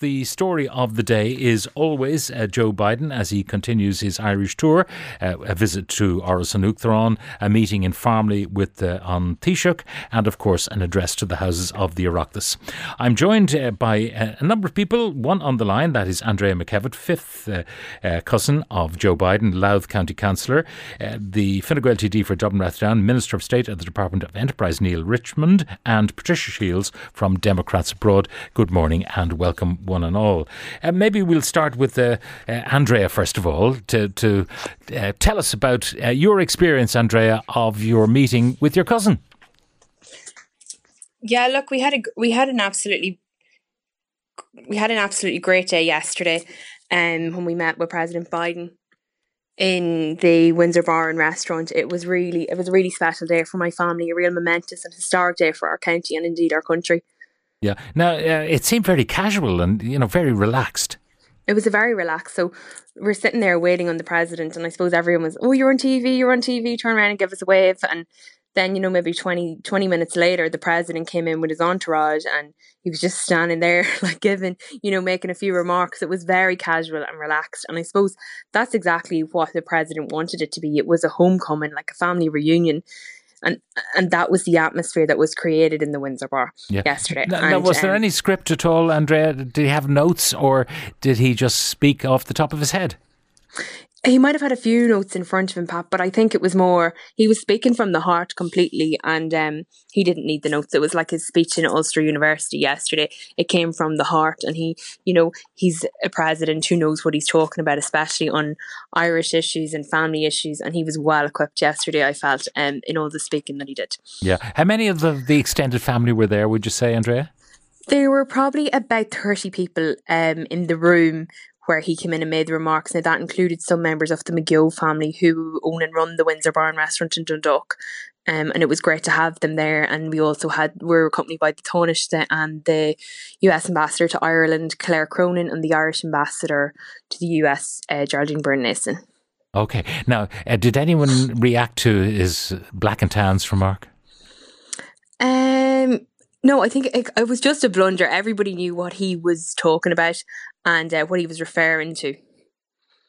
The story of the day is always uh, Joe Biden as he continues his Irish tour, uh, a visit to Áras an Uachtaráin, a meeting in Farmleigh with uh, on Taoiseach, and of course an address to the Houses of the Oireachtas. I'm joined uh, by uh, a number of people. One on the line, that is Andrea McKevitt, fifth uh, cousin of Joe Biden, Louth County Councillor, the Fine Gael TD for Dublin Rathdown, Minister of State at the Department of Enterprise Neale Richmond, and Patricia Shields from Democrats Abroad. Good morning and welcome one and all. Uh, maybe we'll start with uh, uh, Andrea first of all to to uh, tell us about uh, your experience, Andrea, of your meeting with your cousin. Yeah, look, we had a we had an absolutely we had an absolutely great day yesterday, um, when we met with President Biden in the Windsor Bar and Restaurant. It was really it was a really special day for my family, a real momentous and historic day for our county and indeed our country. Yeah. Now uh, it seemed very casual and you know very relaxed. It was a very relaxed. So we're sitting there waiting on the president, and I suppose everyone was, "Oh, you're on TV, you're on TV, turn around and give us a wave." And then you know maybe 20, 20 minutes later, the president came in with his entourage, and he was just standing there, like giving, you know, making a few remarks. It was very casual and relaxed, and I suppose that's exactly what the president wanted it to be. It was a homecoming, like a family reunion. And and that was the atmosphere that was created in the Windsor Bar Yeah. yesterday. Now, now, And, was there um, any script at all, Andrea? Did he have notes, or did he just speak off the top of his head? He might have had a few notes in front of him, Pat, but I think it was more he was speaking from the heart completely, and um, he didn't need the notes. It was like his speech in Ulster University yesterday. It came from the heart, and he, you know, he's a president who knows what he's talking about, especially on Irish issues and family issues, and he was well equipped yesterday. I felt um, in all the speaking that he did. Yeah. How many of the, the extended family were there? Would you say, Andrea? There were probably about 30 people um, in the room where he came in and made the remarks. Now, that included some members of the McGill family who own and run the Windsor Bar and Restaurant in Dundalk. Um, and it was great to have them there. And we also had, we were accompanied by the Taoiseach and the US Ambassador to Ireland, Claire Cronin, and the Irish Ambassador to the US, uh, Geraldine Byrne Nason. Okay. Now, uh, did anyone react to his black and tans remark? Um, no, I think it, it was just a blunder. Everybody knew what he was talking about and uh, what he was referring to.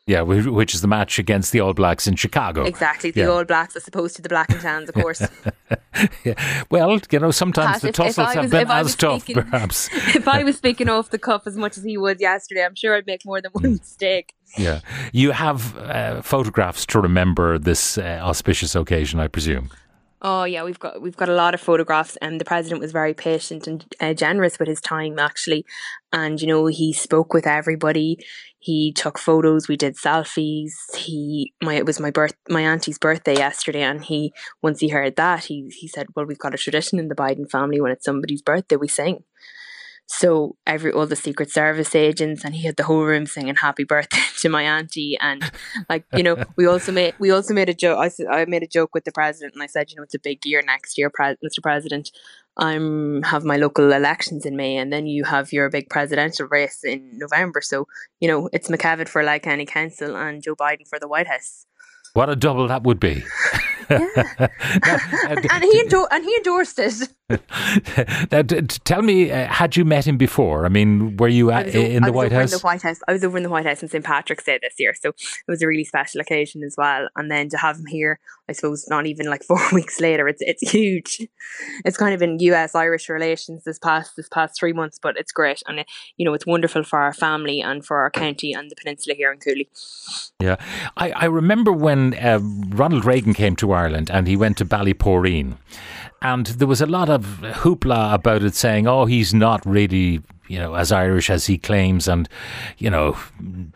Yeah, which is the match against the All Blacks in Chicago. Exactly, the Yeah. All Blacks as opposed to the Black and Tans, of course. Yeah. Well, you know, sometimes Pat, the tussles have been as tough, speaking- perhaps. if I was speaking off the cuff as much as he was yesterday, I'm sure I'd make more than one mistake. Yeah. You have uh, photographs to remember this uh, auspicious occasion, I presume. Oh yeah, we've got we've got a lot of photographs, and the president was very patient and uh, generous with his time actually, and you know he spoke with everybody. He took photos. We did selfies. He my it was my birth my auntie's birthday yesterday, and he once he heard that he he said, "Well, we've got a tradition in the Biden family when it's somebody's birthday, we sing." So every all the Secret Service agents and he had the whole room singing "Happy Birthday" to my auntie, and like you know, we also made we also made a joke. I, said- I made a joke with the president, and I said, you know, it's a big year next year, Pre- Mr. President. I'm have my local elections in May, and then you have your big presidential race in November. So you know, it's McKevitt for Like County Council and Joe Biden for the White House. What a double that would be. Now, uh, And he endor- and he endorsed it. Now, d- d- tell me, uh, had you met him before? I mean, were you at, was in the White House? In the White House. I was over in the White House on St Patrick's Day this year, so it was a really special occasion as well. And then to have him here, I suppose, not even like four weeks later, it's it's huge. It's kind of been U.S. Irish relations this past this past three months, but it's great, and it, you know it's wonderful for our family and for our county and the peninsula here in Cooley. Yeah, I, I remember when uh, Ronald Reagan came to Ireland and he went to Ballyporeen, and there was a lot of hoopla about it, saying, "Oh, he's not really." You know, as Irish as he claims, and you know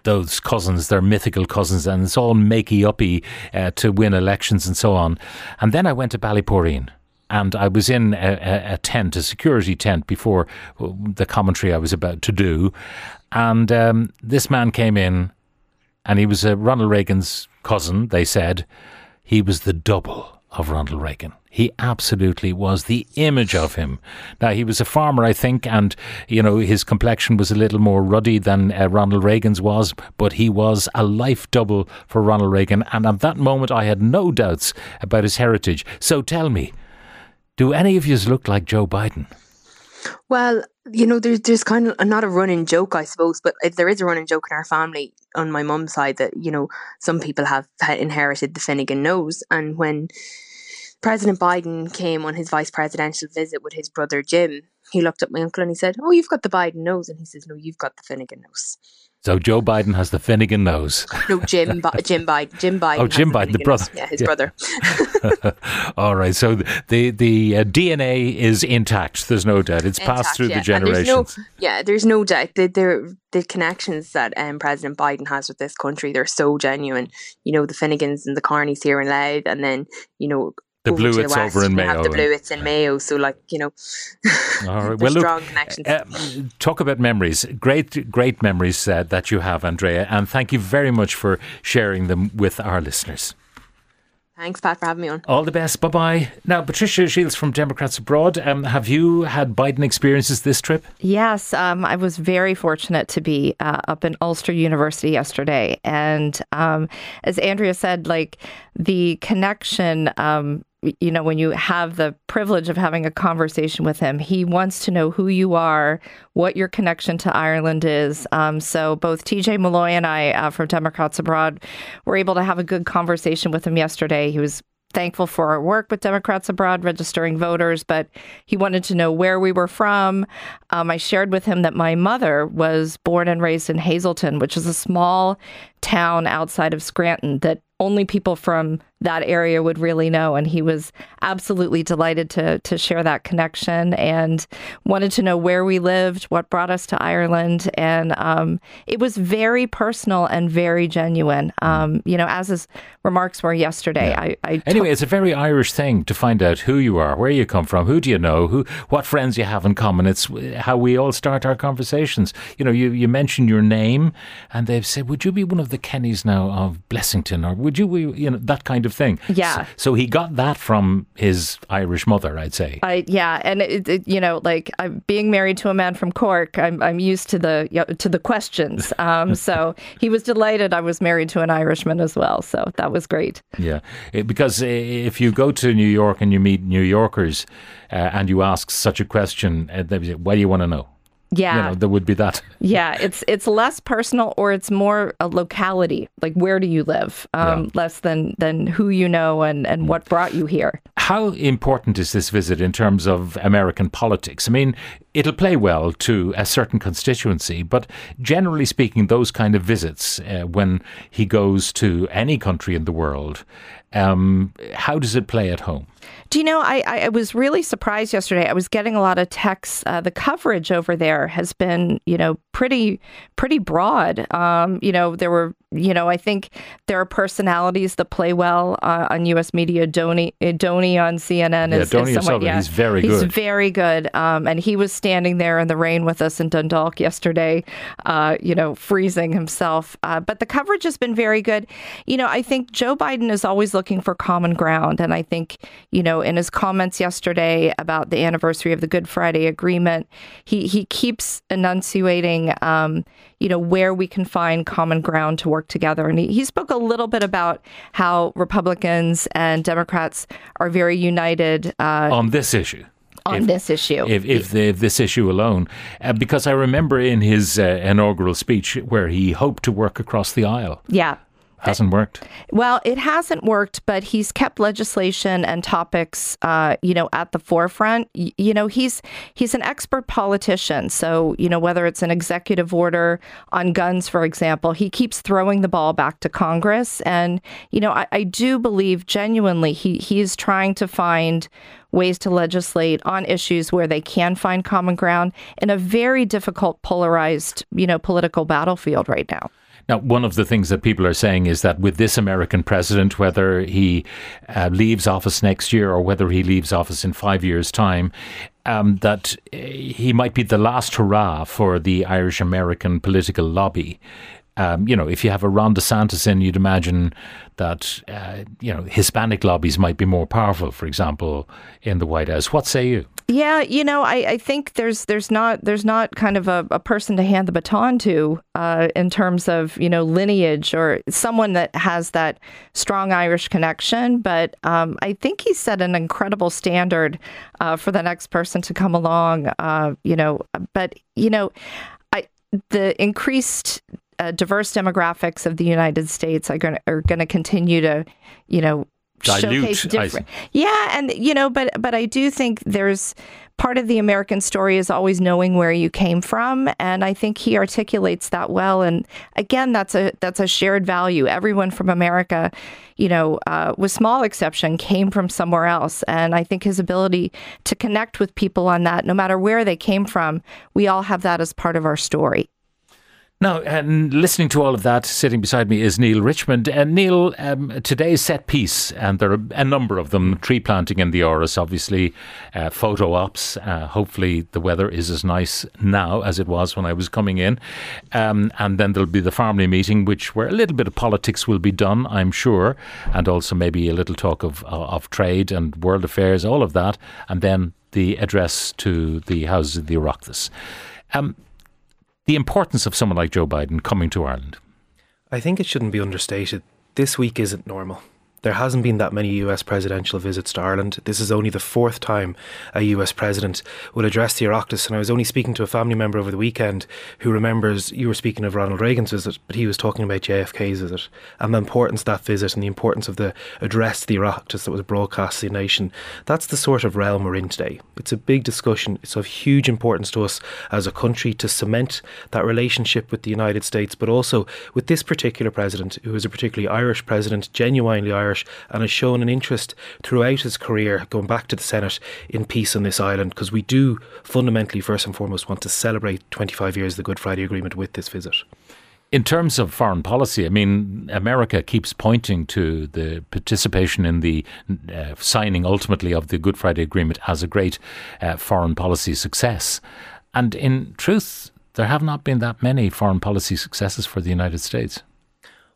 those cousins, they're mythical cousins, and it's all makey uppy uh, to win elections and so on. And then I went to Ballyporeen, and I was in a, a, tent, a security tent, before the commentary I was about to do, and um, this man came in and he was uh, Ronald Reagan's cousin, they said. He was the double of Ronald Reagan. He absolutely was the image of him. Now, he was a farmer, I think, and, you know, his complexion was a little more ruddy than uh, Ronald Reagan's was, but he was a life double for Ronald Reagan. And at that moment, I had no doubts about his heritage. So tell me, Do any of you look like Joe Biden? Well, you know, there's there's kind of not a running joke, I suppose, but if there is a running joke in our family on my mum's side that you know some people have inherited the Finnegan nose, and when President Biden came on his vice presidential visit with his brother Jim, he looked at my uncle and he said, "Oh, you've got the Biden nose," and he says, "No, you've got the Finnegan nose." So Joe Biden has the Finnegan nose. No, Jim, Bi- Jim Biden. Jim Biden. Oh, Jim Biden, the, the brother. Nose. Yeah, his yeah. brother. All right. So the the uh, DNA is intact. There's no doubt. It's intact, passed through yeah. the generations. There's no, yeah, there's no doubt. The, the, the connections that um, President Biden has with this country, they're so genuine. You know, the Finnegans and the Carneys here in Louth, and then you know the Blewitts over in Mayo. Have the Blewitts in Mayo, so like you know, all right. well, strong look, connections. Uh, talk about memories, great, great memories uh, that you have, Andrea, and thank you very much for sharing them with our listeners. Thanks, Pat, for having me on. All the best. Bye bye. Now, Patricia Shields from Democrats Abroad. Um, have you had Biden experiences this trip? Yes. Um, I was very fortunate to be uh, up in Ulster University yesterday. And um, as Andrea said, like the connection um, you know, when you have the privilege of having a conversation with him, he wants to know who you are, what your connection to Ireland is. Um, so both TJ Malloy and I uh, from Democrats Abroad were able to have a good conversation with him yesterday. He was thankful for our work with Democrats Abroad, registering voters, but he wanted to know where we were from. Um, I shared with him that my mother was born and raised in Hazleton, which is a small town outside of Scranton that only people from that area would really know. And he was absolutely delighted to to share that connection and wanted to know where we lived, what brought us to Ireland, and um, it was very personal and very genuine. Um, you know, as his remarks were yesterday. Yeah. I, I anyway, it's a very Irish thing to find out who you are, where you come from, who do you know, who what friends you have in common. It's how we all start our conversations. You know, you you mention your name, and they've said, "Would you be one of the Kennys now of Blessington, or would you, you know, that kind of thing?" Yeah. So, he got that from his Irish mother, I'd say. I yeah, and it, it, you know, like I'm being married to a man from Cork, I'm I'm used to the you know, to the questions. Um, so he was delighted I was married to an Irishman as well. So that was great. Yeah, it, because if you go to New York and you meet New Yorkers uh, and you ask such a question, uh, they say, "Why do you want to know?" Yeah, you know, there would be that. yeah, it's it's less personal, or it's more a locality, like where do you live, um, yeah. less than than who you know and and what brought you here. How important is this visit in terms of American politics? I mean, it'll play well to a certain constituency, but generally speaking, those kind of visits, uh, when he goes to any country in the world, um, how does it play at home? Do you know, I, I was really surprised yesterday. I was getting a lot of texts. Uh, the coverage over there has been, you know, pretty pretty broad. Um, you know, there were, you know, I think there are personalities that play well uh, on U.S. media. Donie, uh, Donie on CNN yeah, is, Donie is someone, yeah, he's very he's good. He's very good. Um, and he was standing there in the rain with us in Dundalk yesterday, uh, you know, freezing himself. Uh, but the coverage has been very good. You know, I think Joe Biden is always looking for common ground, and I think, you know, in his comments yesterday about the anniversary of the Good Friday Agreement, he he keeps enunciating, um, you know, where we can find common ground to work together. And he, he spoke a little bit about how Republicans and Democrats are very united uh, on this issue on if, this issue. If, if, the, if this issue alone, uh, because I remember in his uh, inaugural speech where he hoped to work across the aisle. Yeah, Hasn't worked. Well, it hasn't worked, but he's kept legislation and topics, uh, you know, at the forefront. Y- you know, he's he's an expert politician. So, you know, whether it's an executive order on guns, for example, he keeps throwing the ball back to Congress. And you know, I, I do believe genuinely he he is trying to find ways to legislate on issues where they can find common ground in a very difficult, polarized, you know, political battlefield right now. Now, one of the things that people are saying is that with this American president, whether he uh, leaves office next year or whether he leaves office in five years' time, um, that uh, he might be the last hurrah for the Irish American political lobby. Um, you know, if you have a Ron DeSantis in, you'd imagine that uh, you know Hispanic lobbies might be more powerful. For example, in the White House. What say you? Yeah, you know, I, I think there's there's not there's not kind of a, a person to hand the baton to uh, in terms of you know lineage or someone that has that strong Irish connection. But um, I think he set an incredible standard uh, for the next person to come along. Uh, you know, but you know, I the increased uh, diverse demographics of the United States are going are going to continue to, you know, Dilute, showcase different. Yeah, and you know, but but I do think there's part of the American story is always knowing where you came from, and I think he articulates that well. And again, that's a that's a shared value. Everyone from America, you know, uh, with small exception, came from somewhere else, and I think his ability to connect with people on that, no matter where they came from, we all have that as part of our story. Now, and listening to all of that, sitting beside me is Neale Richmond. And Neale, um, today's set piece, and there are a number of them tree planting in the Áras, obviously, uh, photo ops. Uh, hopefully, the weather is as nice now as it was when I was coming in. Um, and then there'll be the family meeting, which where a little bit of politics will be done, I'm sure, and also maybe a little talk of, of trade and world affairs, all of that. And then the address to the Houses of the Oireachtas. Um, the importance of someone like Joe Biden coming to Ireland? I think it shouldn't be understated. This week isn't normal. There hasn't been that many US presidential visits to Ireland. This is only the fourth time a US president will address the Oireachtas. And I was only speaking to a family member over the weekend who remembers you were speaking of Ronald Reagan's visit, but he was talking about JFK's visit and the importance of that visit and the importance of the address to the Oireachtas that was broadcast to the nation. That's the sort of realm we're in today. It's a big discussion. It's of huge importance to us as a country to cement that relationship with the United States, but also with this particular president, who is a particularly Irish president, genuinely Irish Irish and has shown an interest throughout his career going back to the Senate in peace on this island because we do fundamentally, first and foremost, want to celebrate 25 years of the Good Friday Agreement with this visit. In terms of foreign policy, I mean, America keeps pointing to the participation in the uh, signing ultimately of the Good Friday Agreement as a great uh, foreign policy success. And in truth, there have not been that many foreign policy successes for the United States.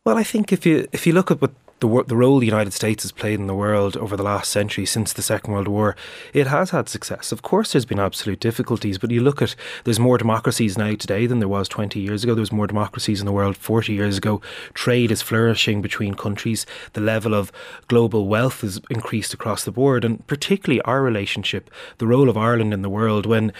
Well, I think if you if you look at what the, the role the United States has played in the world over the last century since the Second World War, it has had success. Of course, there's been absolute difficulties, but you look at there's more democracies now today than there was 20 years ago. There was more democracies in the world 40 years ago. Trade is flourishing between countries. The level of global wealth has increased across the board, and particularly our relationship, the role of Ireland in the world when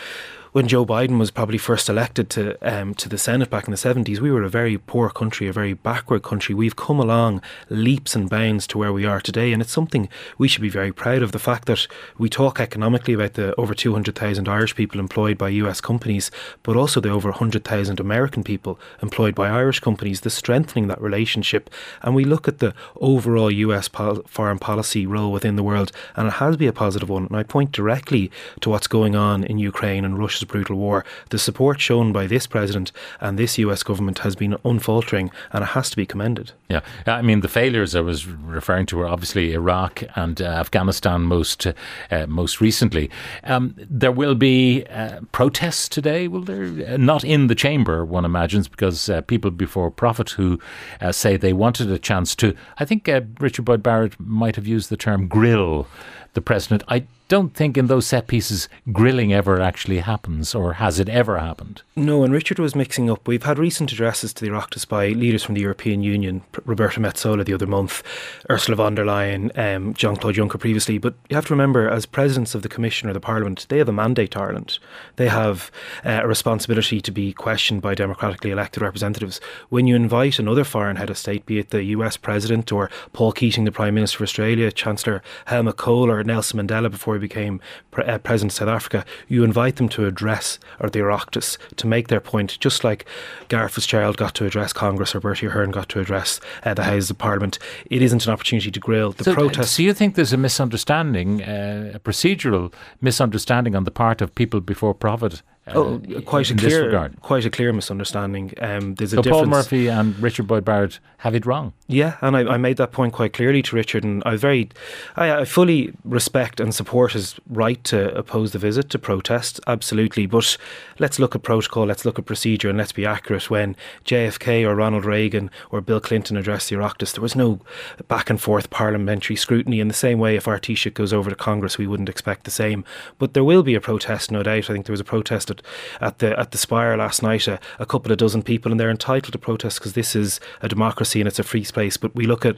when Joe Biden was probably first elected to um, to the Senate back in the seventies, we were a very poor country, a very backward country. We've come along leaps and bounds to where we are today, and it's something we should be very proud of. The fact that we talk economically about the over two hundred thousand Irish people employed by U.S. companies, but also the over hundred thousand American people employed by Irish companies, the strengthening that relationship, and we look at the overall U.S. Pol- foreign policy role within the world, and it has to be a positive one. And I point directly to what's going on in Ukraine and Russia Russia's brutal war, the support shown by this president and this US government has been unfaltering and it has to be commended. Yeah, I mean, the failures I was referring to were obviously Iraq and uh, Afghanistan most, uh, most recently. Um, there will be uh, protests today, will there? Uh, not in the chamber, one imagines, because uh, people before profit who uh, say they wanted a chance to, I think Richard Boyd Barrett might have used the term grill the president. I don't think in those set pieces grilling ever actually happens, or has it ever happened? No, and Richard was mixing up. We've had recent addresses to the Oireachtas by leaders from the European Union, Roberta Metsola the other month, Ursula von der Leyen, um, Jean Claude Juncker previously. But you have to remember, as presidents of the Commission or the Parliament, they have a mandate to Ireland. They have uh, a responsibility to be questioned by democratically elected representatives. When you invite another foreign head of state, be it the US president or Paul Keating, the Prime Minister of Australia, Chancellor Helmut Kohl, or Nelson Mandela before he became pre- uh, president of South Africa, you invite them to address or the Oireachtas to make their point, just like Garret FitzGerald got to address Congress or Bertie Ahern got to address uh, the Houses of Parliament. It isn't an opportunity to grill the so, protest. So you think there's a misunderstanding, uh, a procedural misunderstanding on the part of people before profit Oh, quite a clear, regard. quite a clear misunderstanding. Um, there's a So difference. Paul Murphy and Richard Boyd Barrett have it wrong. Yeah, and I, I made that point quite clearly to Richard, and I very, I, I fully respect and support his right to oppose the visit to protest, absolutely. But let's look at protocol, let's look at procedure, and let's be accurate. When JFK or Ronald Reagan or Bill Clinton addressed the Oireachtas, there was no back and forth parliamentary scrutiny. In the same way, if our Taoiseach goes over to Congress, we wouldn't expect the same. But there will be a protest, no doubt. I think there was a protest at, at the at the Spire last night, a, a couple of dozen people, and they're entitled to protest because this is a democracy and it's a free space. But we look at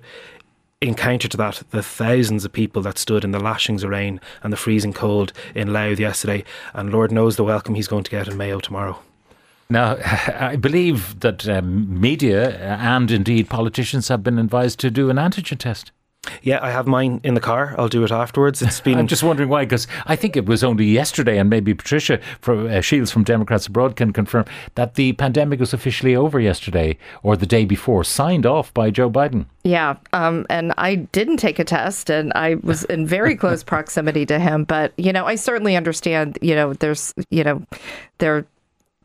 in counter to that, the thousands of people that stood in the lashings of rain and the freezing cold in Louth yesterday, and Lord knows the welcome he's going to get in Mayo tomorrow. Now, I believe that um, media and indeed politicians have been advised to do an antigen test. Yeah, I have mine in the car. I'll do it afterwards. It's been I'm just wondering why, because I think it was only yesterday, and maybe Patricia from, uh, Shields from Democrats Abroad can confirm that the pandemic was officially over yesterday or the day before, signed off by Joe Biden. Yeah, um, and I didn't take a test, and I was in very close proximity to him. But you know, I certainly understand. You know, there's, you know, there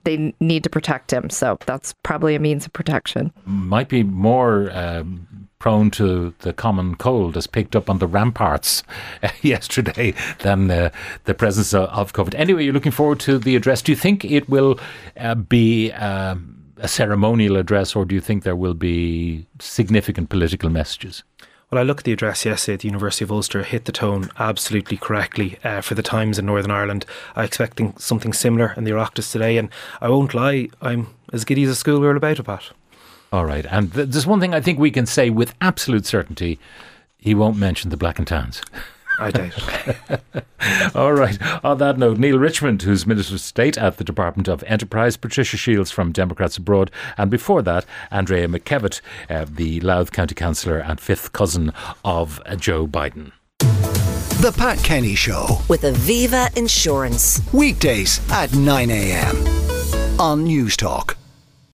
they need to protect him, so that's probably a means of protection. Might be more um, prone to the common cold as picked up on the ramparts uh, yesterday than uh, the presence of, COVID. Anyway, you're looking forward to the address. Do you think it will uh, be um, a ceremonial address, or do you think there will be significant political messages? Well, I look at the address yesterday at the University of Ulster, hit the tone absolutely correctly uh, for the times in Northern Ireland. I expecting something similar in the Oireachtas today, and I won't lie, I'm as giddy as a schoolgirl about it, Pat. All right. And th- there's one thing I think we can say with absolute certainty he won't mention the Black and Tans. I doubt it. All right. On that note, Neale Richmond, who's Minister of State at the Department of Enterprise, Patricia Shields from Democrats Abroad, and before that, Andrea McKevitt, uh, the Louth County Councillor and fifth cousin of uh, Joe Biden. The Pat Kenny Show. with Aviva Insurance. Weekdays at 9 a.m. on Newstalk.